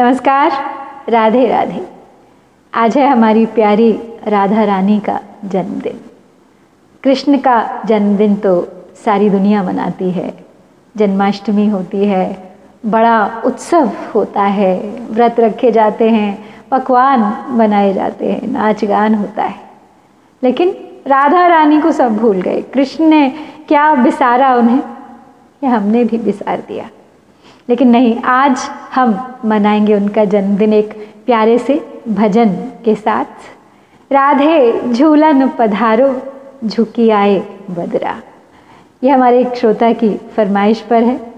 नमस्कार, राधे राधे। आज है हमारी प्यारी राधा रानी का जन्मदिन। कृष्ण का जन्मदिन तो सारी दुनिया मनाती है। जन्माष्टमी होती है, बड़ा उत्सव होता है, व्रत रखे जाते हैं, पकवान बनाए जाते हैं नाच गान होता है। लेकिन राधा रानी को सब भूल गए। कृष्ण ने क्या बिसारा उन्हें? ये हमने भी बिसार दिया? लेकिन नहीं, आज हम मनाएँगे उनका जन्मदिन एक प्यारे से भजन के साथ। राधे झूलन पधारो, झुकी आए बदरा। ये हमारे एक श्रोता की फरमाइश पर है।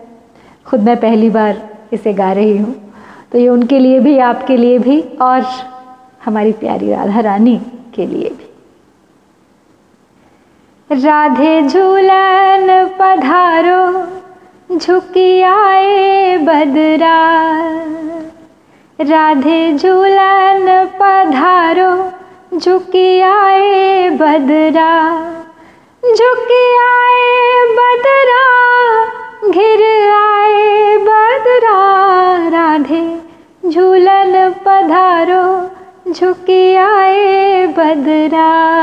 खुद मैं पहली बार इसे गा रही हूँ। तो ये उनके लिए भी, आपके लिए भी, और हमारी प्यारी राधा रानी के लिए भी। राधे झूलन पधारो झुकी आए बदरा। राधे झूलन पधारो, झुकी आए बदरा। झुकी आए बदरा, घिर आए बदरा। राधे झूलन पधारो, झुकी आए बदरा।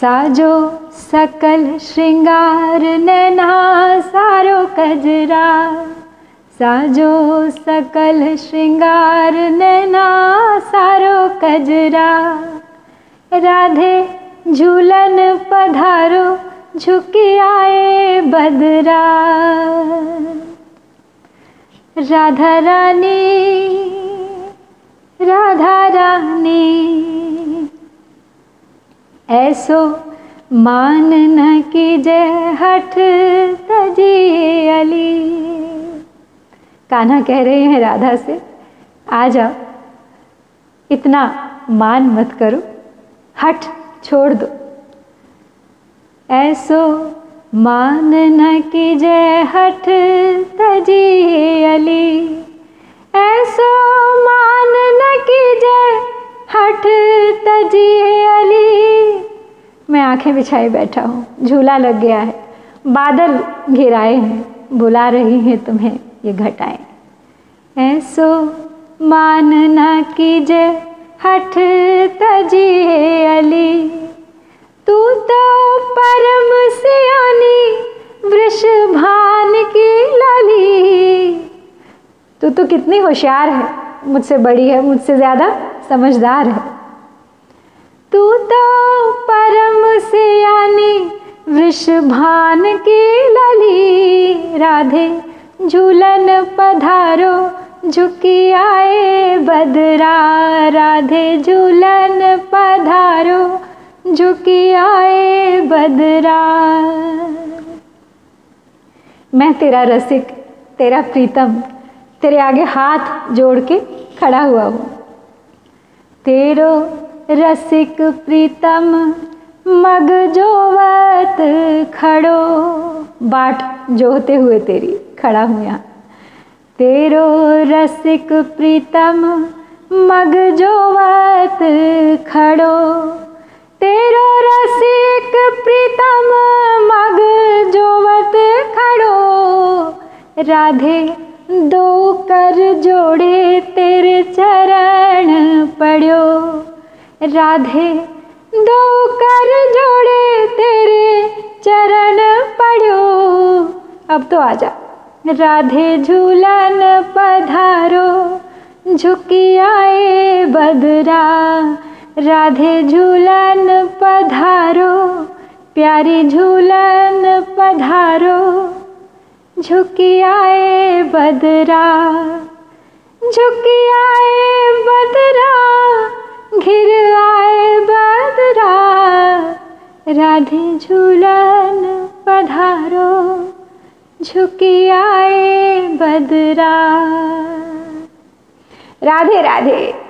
साजो सकल श्रृंगार नैना, सारो कजरा। साजो सकल श्रृंगार नैना, सारो कजरा। राधे झूलन पधारो, झुकी आए बदरा। राधा रानी राधा रानी। ऐसो मान न कीजय हठ तजी अली। कान्हा कह रहे हैं राधा से, आ जाओ, इतना मान मत करो हट छोड़ दो। ऐसो मान न कीजय हठ तजी अली। ऐसो मान न कीजय हठ तजी अली। मैं आँखें बिछाए बैठा हूँ। झूला लग गया है। बादल घिराए हैं। बुला रही हैं तुम्हें ये घटाएँ। ऐसो मान ना कीजे, हठ तजिए अली। तू तो परम सियानी, वृष भान की लाली। तू तो कितनी होशियार है। मुझसे बड़ी है, मुझसे ज़्यादा समझदार है। से यानी वृषभान की लली। राधे, झूलन पधारो, झुकी आए बदरा। राधे, झूलन पधारो, झुकी आए बदरा। मैं तेरा रसिक, तेरा प्रीतम, तेरे आगे हाथ जोड़ के खड़ा हुआ हूँ। तेरो रसिक प्रीतम मग जोवत खड़ो. बाट जोहते हुए तेरी, खड़ा हूँ यहाँ. तेरो रसिक प्रीतम, मग जोवत खड़ो. तेरो रसिक प्रीतम, मग जोवत खड़ो. राधे, दो कर जोड़े, तेरे चरण पड़ो. राधे कर जोड़े तेरे चरण पड़ो। अब तो आ जा राधे झूलन पधारो। झुकी आए बदरा। राधे झूलन पधारो। प्यारी झूलन पधारो। झुकी आए बदरा। झुकी आए बदरा। राधे झूलन पधारो झुकी आए बदरा। राधे राधे।